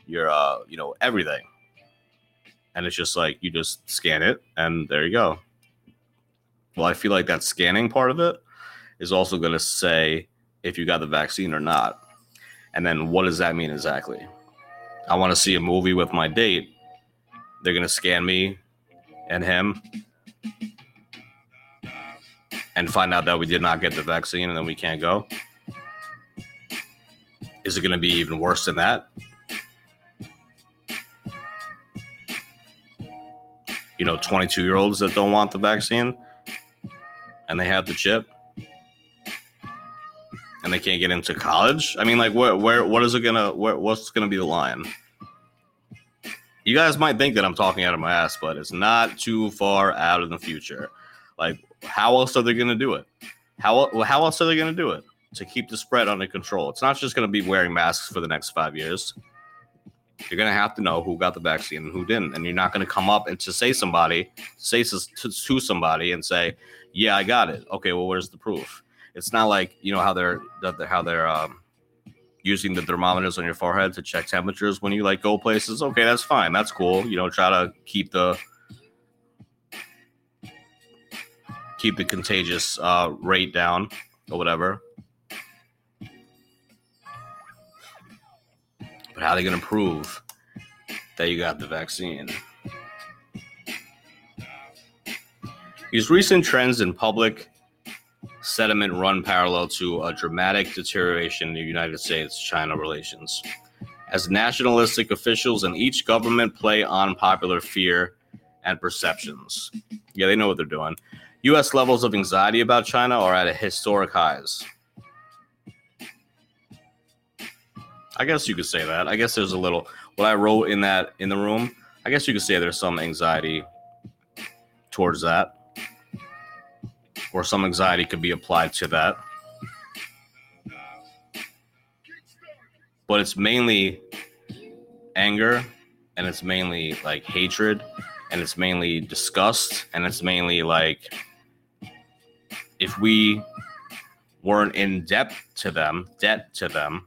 your uh you know everything. And it's just like you just scan it and there you go well i feel like that scanning part of it is also going to say if you got the vaccine or not. And then what does that mean exactly? I want to see a movie with my date. They're going to scan me and him and find out that we did not get the vaccine and then we can't go. Is it going to be even worse than that? You know 22 year olds that don't want the vaccine and they have the chip and they can't get into college? I mean like where where what is it gonna where, what's gonna be the line? You guys might think that i'm talking out of my ass but it's not too far out in the future. Like how else are they gonna do it? How how else are they gonna do it to keep the spread under control? It's not just gonna be wearing masks for the next five years. You're gonna have to know who got the vaccine and who didn't, and you're not gonna come up and to say somebody, say to, to somebody and say, "Yeah, I got it." Okay, well, where's the proof? It's not like you know how they're how they're um, using the thermometers on your forehead to check temperatures when you like go places. Okay, that's fine, that's cool. You know, try to keep the keep the contagious uh, rate down or whatever. But how are they going to prove that you got the vaccine? These recent trends in public sentiment run parallel to a dramatic deterioration in the United States China relations. As nationalistic officials in each government play on popular fear and perceptions. Yeah, they know what they're doing. U.S. levels of anxiety about China are at a historic highs. I guess you could say that. I guess there's a little what I wrote in that in the room. I guess you could say there's some anxiety towards that, or some anxiety could be applied to that. But it's mainly anger, and it's mainly like hatred, and it's mainly disgust, and it's mainly like if we weren't in debt to them, debt to them,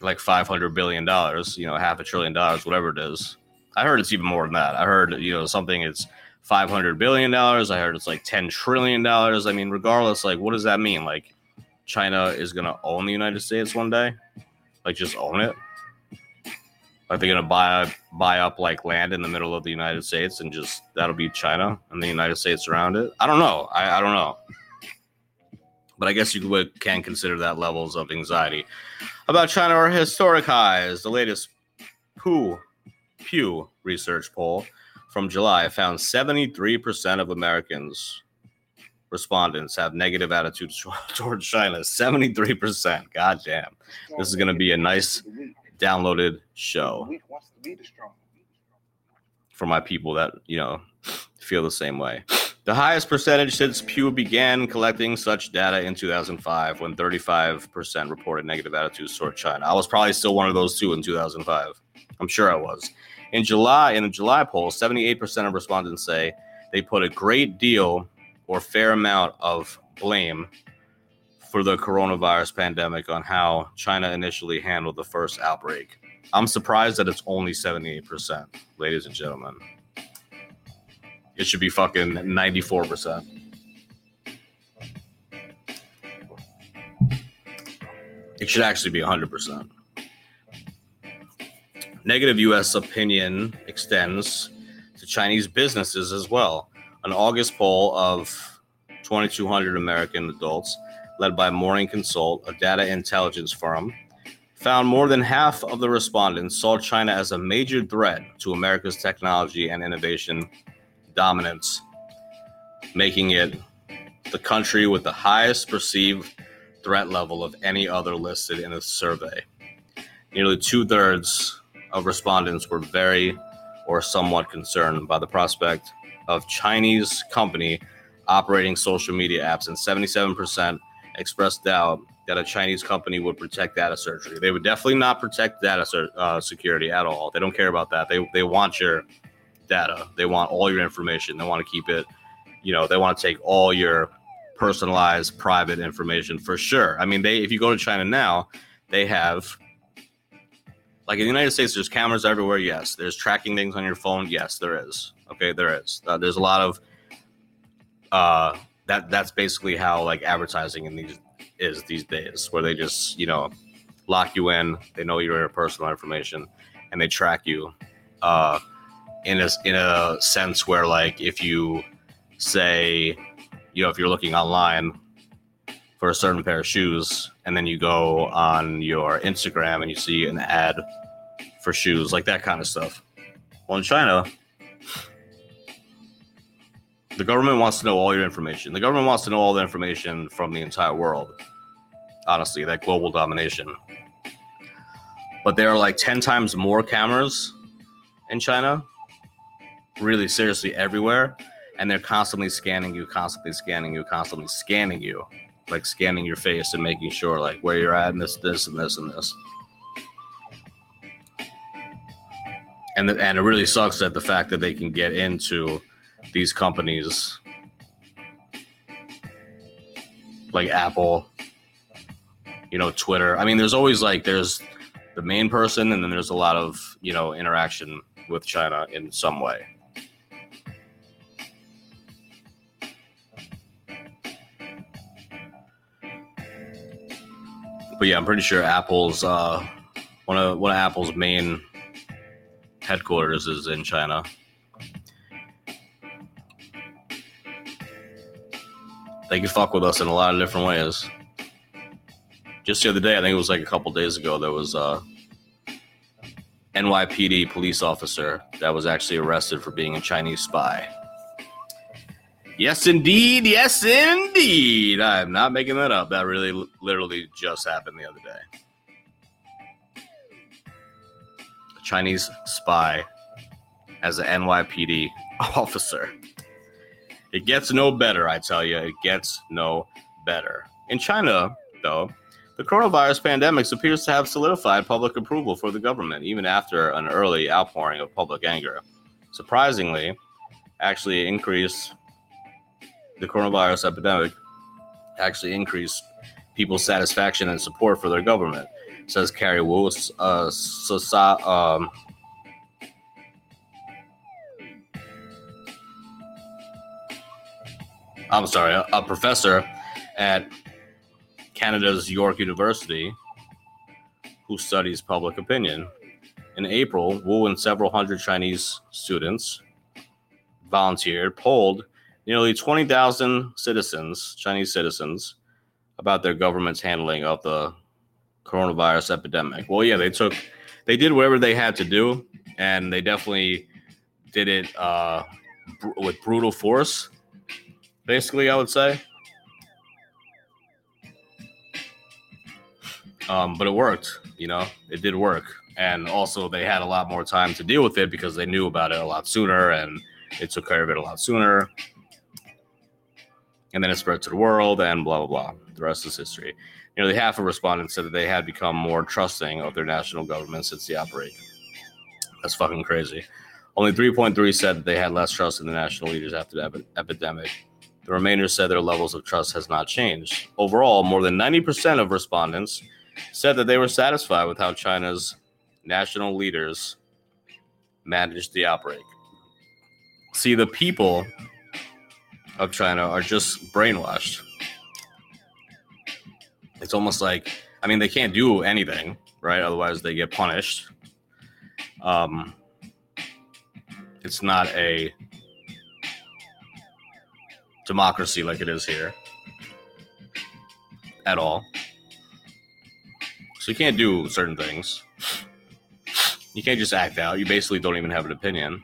like 500 billion dollars, you know, half a trillion dollars, whatever it is. I heard it's even more than that. I heard, you know, something it's 500 billion dollars. I heard it's like 10 trillion dollars. I mean, regardless, like, what does that mean? Like, China is going to own the United States one day? Like, just own it? Like, they're going to buy, buy up like land in the middle of the United States and just that'll be China and the United States around it? I don't know. I, I don't know but I guess you can consider that levels of anxiety. About China are historic highs. The latest Pew, Pew research poll from July I found 73% of Americans respondents have negative attitudes towards China. 73%. God damn. This is going to be a nice downloaded show for my people that, you know, feel the same way. The highest percentage since Pew began collecting such data in 2005, when 35% reported negative attitudes toward China. I was probably still one of those two in 2005. I'm sure I was. In July, in the July poll, 78% of respondents say they put a great deal or fair amount of blame for the coronavirus pandemic on how China initially handled the first outbreak. I'm surprised that it's only 78%, ladies and gentlemen it should be fucking 94%. It should actually be 100%. Negative U.S. opinion extends to Chinese businesses as well. An August poll of 2,200 American adults, led by Morning Consult, a data intelligence firm, found more than half of the respondents saw China as a major threat to America's technology and innovation dominance, making it the country with the highest perceived threat level of any other listed in the survey. Nearly two thirds of respondents were very or somewhat concerned by the prospect of Chinese company operating social media apps, and 77% expressed doubt that a Chinese company would protect data surgery. They would definitely not protect data uh, security at all. They don't care about that. They they want your data. They want all your information. They want to keep it. You know, they want to take all your personalized private information for sure. I mean, they if you go to China now, they have like in the United States, there's cameras everywhere. Yes, there's tracking things on your phone. Yes, there is. Okay, there is. Uh, there's a lot of uh, that. That's basically how like advertising in these is these days, where they just you know lock you in. They know your personal information, and they track you. Uh, in a in a sense where like if you say, you know, if you're looking online for a certain pair of shoes, and then you go on your Instagram and you see an ad for shoes, like that kind of stuff. Well, in China, the government wants to know all your information. The government wants to know all the information from the entire world. Honestly, that global domination. But there are like 10 times more cameras in China, really seriously everywhere. And they're constantly scanning you, constantly scanning you, constantly scanning you, like scanning your face and making sure like where you're at and this, this, and this, and this. And, the, and it really sucks that the fact that they can get into these companies like Apple, you know, Twitter. I mean, there's always like there's the main person, and then there's a lot of you know interaction with China in some way. But yeah, I'm pretty sure Apple's uh, one of one of Apple's main headquarters is in China. They can fuck with us in a lot of different ways. Just the other day, I think it was like a couple days ago, there was a NYPD police officer that was actually arrested for being a Chinese spy. Yes, indeed. Yes, indeed. I am not making that up. That really, literally just happened the other day. A Chinese spy as an NYPD officer. It gets no better, I tell you. It gets no better. In China, though, the coronavirus pandemic appears to have solidified public approval for the government, even after an early outpouring of public anger. Surprisingly, actually increased the coronavirus epidemic actually increased people's satisfaction and support for their government, says Cary Wu, uh, Sosa, um, I'm sorry, a, a professor at Canada's York University who studies public opinion. In April, Wu and several hundred Chinese students volunteered, polled nearly 20,000 citizens, Chinese citizens, about their government's handling of the coronavirus epidemic. Well, yeah, they took, they did whatever they had to do, and they definitely did it uh, br- with brutal force. Basically, I would say. Um, but it worked, you know, it did work. And also, they had a lot more time to deal with it because they knew about it a lot sooner and they took care of it a lot sooner. And then it spread to the world and blah, blah, blah. The rest is history. Nearly half of respondents said that they had become more trusting of their national government since the outbreak. That's fucking crazy. Only 3.3 said that they had less trust in the national leaders after the epi- epidemic. The remainder said their levels of trust has not changed. Overall, more than 90% of respondents said that they were satisfied with how China's national leaders managed the outbreak. See, the people of China are just brainwashed. It's almost like I mean, they can't do anything, right? Otherwise, they get punished. Um, it's not a democracy like it is here at all. So you can't do certain things. You can't just act out. You basically don't even have an opinion.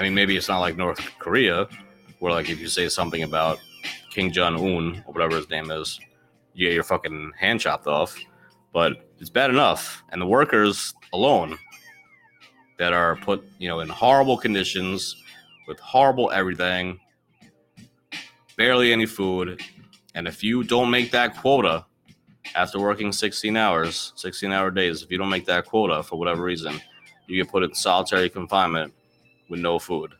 I mean, maybe it's not like North Korea, where like if you say something about King Jong Un or whatever his name is, you get your fucking hand chopped off. But it's bad enough, and the workers alone that are put, you know, in horrible conditions with horrible everything, barely any food, and if you don't make that quota after working 16 hours, 16 hour days, if you don't make that quota for whatever reason, you get put in solitary confinement with no food.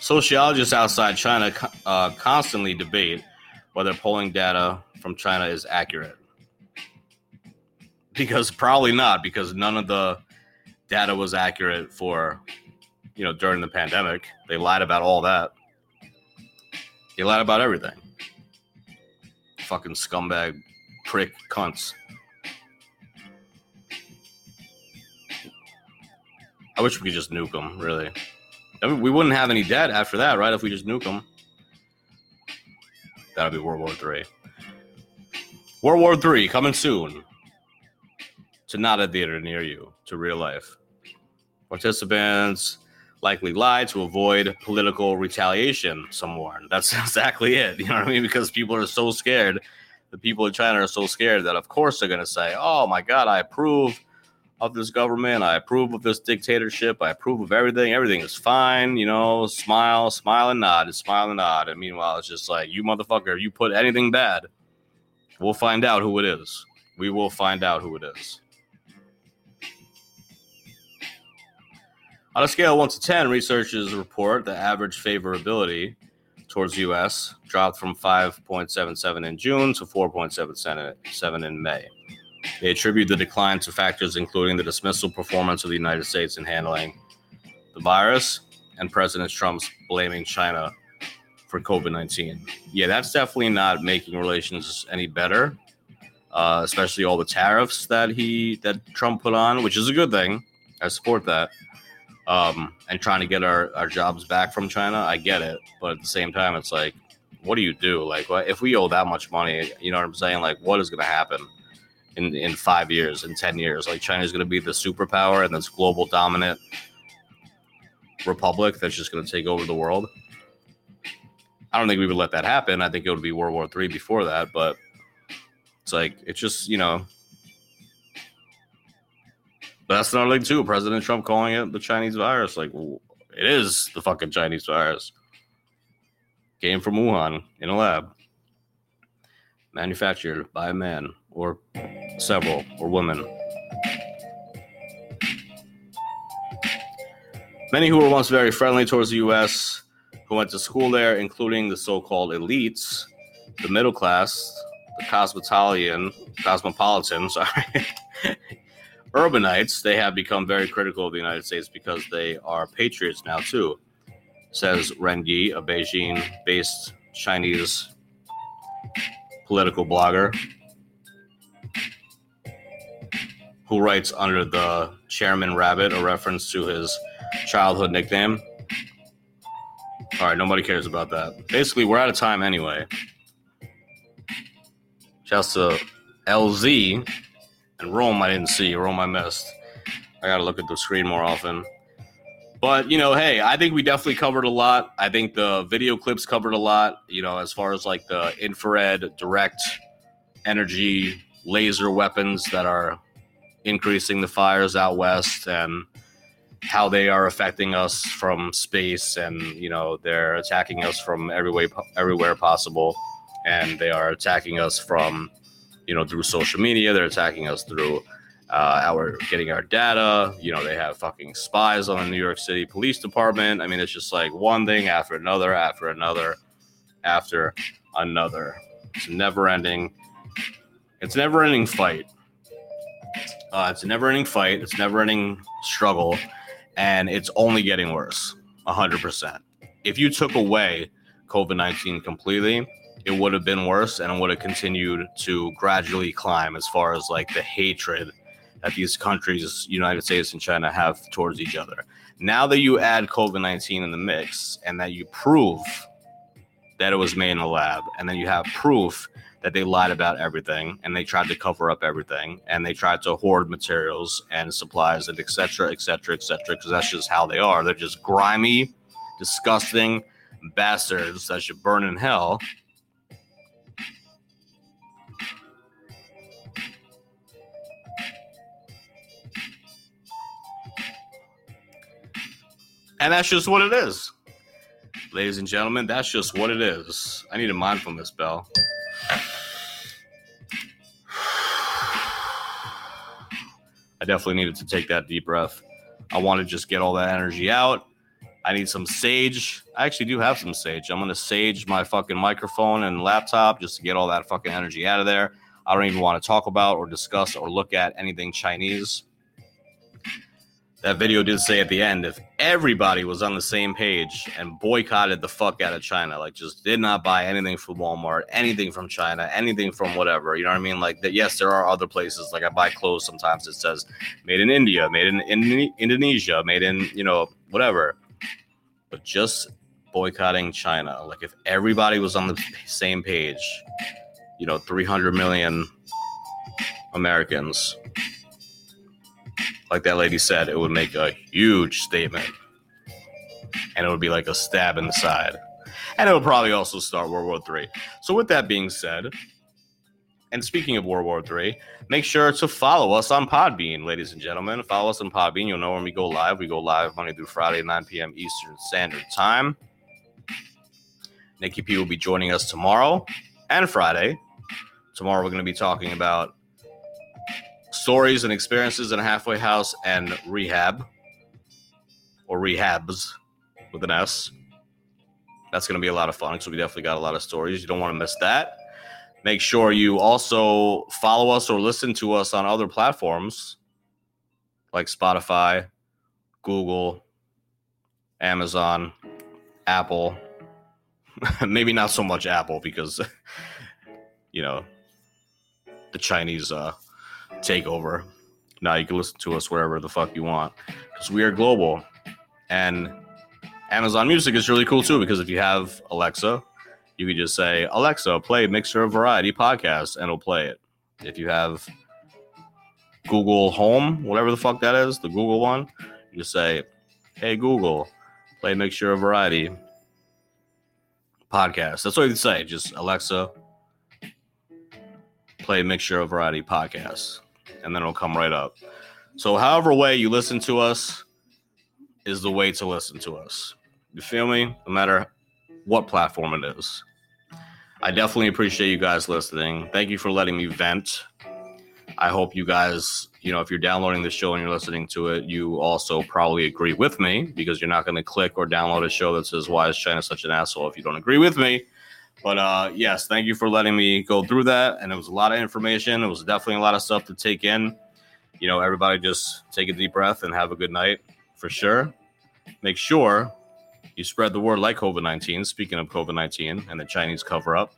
Sociologists outside China uh, constantly debate whether polling data from China is accurate. Because probably not, because none of the data was accurate for, you know, during the pandemic. They lied about all that. They lied about everything. Fucking scumbag prick cunts. I wish we could just nuke them, really. I mean, we wouldn't have any debt after that, right? If we just nuke them. That'll be World War Three. World War Three coming soon. To not a theater near you, to real life. Participants likely lie to avoid political retaliation. Some warn. That's exactly it. You know what I mean? Because people are so scared. The people in China are so scared that, of course, they're going to say, "Oh my God, I approve." Of this government. I approve of this dictatorship. I approve of everything. Everything is fine. You know, smile, smile and nod, smile and nod. And meanwhile, it's just like, you motherfucker, you put anything bad, we'll find out who it is. We will find out who it is. On a scale of 1 to 10, researchers report the average favorability towards U.S. dropped from 5.77 in June to 4.77 in May. They attribute the decline to factors including the dismissal performance of the United States in handling the virus and President Trump's blaming China for COVID 19. Yeah, that's definitely not making relations any better, uh, especially all the tariffs that he that Trump put on, which is a good thing. I support that. Um, and trying to get our, our jobs back from China, I get it. But at the same time, it's like, what do you do? Like, if we owe that much money, you know what I'm saying? Like, what is going to happen? In in five years, in ten years. Like China's going to be the superpower and this global dominant republic that's just going to take over the world. I don't think we would let that happen. I think it would be World War Three before that, but it's like it's just you know. That's another thing too. President Trump calling it the Chinese virus. Like it is the fucking Chinese virus. Came from Wuhan in a lab, manufactured by a man or several or women. Many who were once very friendly towards the U.S., who went to school there, including the so called elites, the middle class, the cosmopolitan, cosmopolitan, sorry, urbanites, they have become very critical of the United States because they are patriots now, too, says Ren Yi, a Beijing based Chinese political blogger who writes under the Chairman Rabbit, a reference to his childhood nickname. All right, nobody cares about that. Basically, we're out of time anyway. Shouts to LZ and Rome, I didn't see. Rome, I missed. I got to look at the screen more often. But, you know, hey, I think we definitely covered a lot. I think the video clips covered a lot, you know, as far as like the infrared, direct energy, laser weapons that are increasing the fires out west and how they are affecting us from space and you know they're attacking us from every way everywhere possible. And they are attacking us from you know through social media. They're attacking us through uh, our getting our data. You know they have fucking spies on the new york city police department. I mean it's just like one thing after another after another after another. It's never ending it's never ending fight uh, it's a never ending fight. It's never ending struggle. and it's only getting worse 100%. If you took away COVID 19 completely, it would have been worse and it would have continued to gradually climb as far as like the hatred that these countries, United States and China, have towards each other. Now that you add COVID 19 in the mix and that you prove that it was made in a lab, and then you have proof that they lied about everything and they tried to cover up everything and they tried to hoard materials and supplies and etc etc etc because that's just how they are. They're just grimy disgusting bastards that should burn in hell. And that's just what it is. Ladies and gentlemen that's just what it is. I need a mindfulness bell I definitely needed to take that deep breath. I want to just get all that energy out. I need some sage. I actually do have some sage. I'm gonna sage my fucking microphone and laptop just to get all that fucking energy out of there. I don't even want to talk about or discuss or look at anything Chinese that video did say at the end if everybody was on the same page and boycotted the fuck out of China, like just did not buy anything from Walmart, anything from China, anything from whatever, you know what I mean? Like that, yes, there are other places. Like I buy clothes sometimes it says made in India, made in, in Indonesia, made in, you know, whatever. But just boycotting China, like if everybody was on the same page, you know, 300 million Americans like that lady said, it would make a huge statement. And it would be like a stab in the side. And it would probably also start World War III. So, with that being said, and speaking of World War III, make sure to follow us on Podbean, ladies and gentlemen. Follow us on Podbean. You'll know when we go live. We go live Monday through Friday, 9 p.m. Eastern Standard Time. Nikki P will be joining us tomorrow and Friday. Tomorrow, we're going to be talking about stories and experiences in a halfway house and rehab or rehabs with an S. That's going to be a lot of fun. So we definitely got a lot of stories. You don't want to miss that. Make sure you also follow us or listen to us on other platforms like Spotify, Google, Amazon, Apple. Maybe not so much Apple because, you know, the Chinese uh, takeover. Now you can listen to us wherever the fuck you want because we are global. And Amazon Music is really cool too because if you have Alexa, you can just say, Alexa, play Mixture of Variety podcast, and it'll play it. If you have Google Home, whatever the fuck that is, the Google one, you just say, Hey Google, play Mixture of Variety podcast. That's all you say. Just Alexa, play Mixture of Variety podcast and then it'll come right up. So, however way you listen to us is the way to listen to us. You feel me? No matter what platform it is. I definitely appreciate you guys listening. Thank you for letting me vent. I hope you guys, you know, if you're downloading the show and you're listening to it, you also probably agree with me because you're not going to click or download a show that says, Why is China such an asshole if you don't agree with me? But uh, yes, thank you for letting me go through that. And it was a lot of information. It was definitely a lot of stuff to take in. You know, everybody just take a deep breath and have a good night for sure. Make sure you spread the word like COVID 19. Speaking of COVID 19 and the Chinese cover up,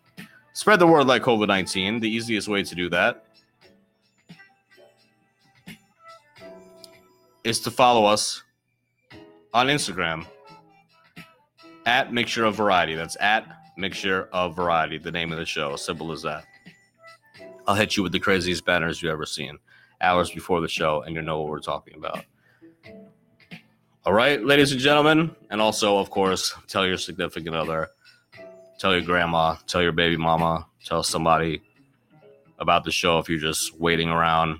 spread the word like COVID 19. The easiest way to do that is to follow us on Instagram at Mixture of Variety. That's at mixture of variety, the name of the show. Simple as that. I'll hit you with the craziest banners you've ever seen hours before the show, and you know what we're talking about. All right, ladies and gentlemen, and also, of course, tell your significant other, tell your grandma, tell your baby mama, tell somebody about the show if you're just waiting around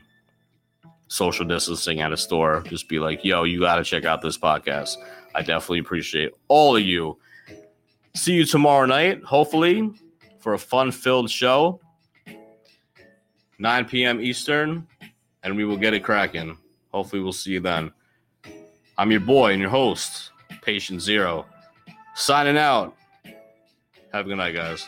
social distancing at a store. Just be like, yo, you got to check out this podcast. I definitely appreciate all of you See you tomorrow night, hopefully, for a fun filled show. 9 p.m. Eastern, and we will get it cracking. Hopefully, we'll see you then. I'm your boy and your host, Patient Zero. Signing out. Have a good night, guys.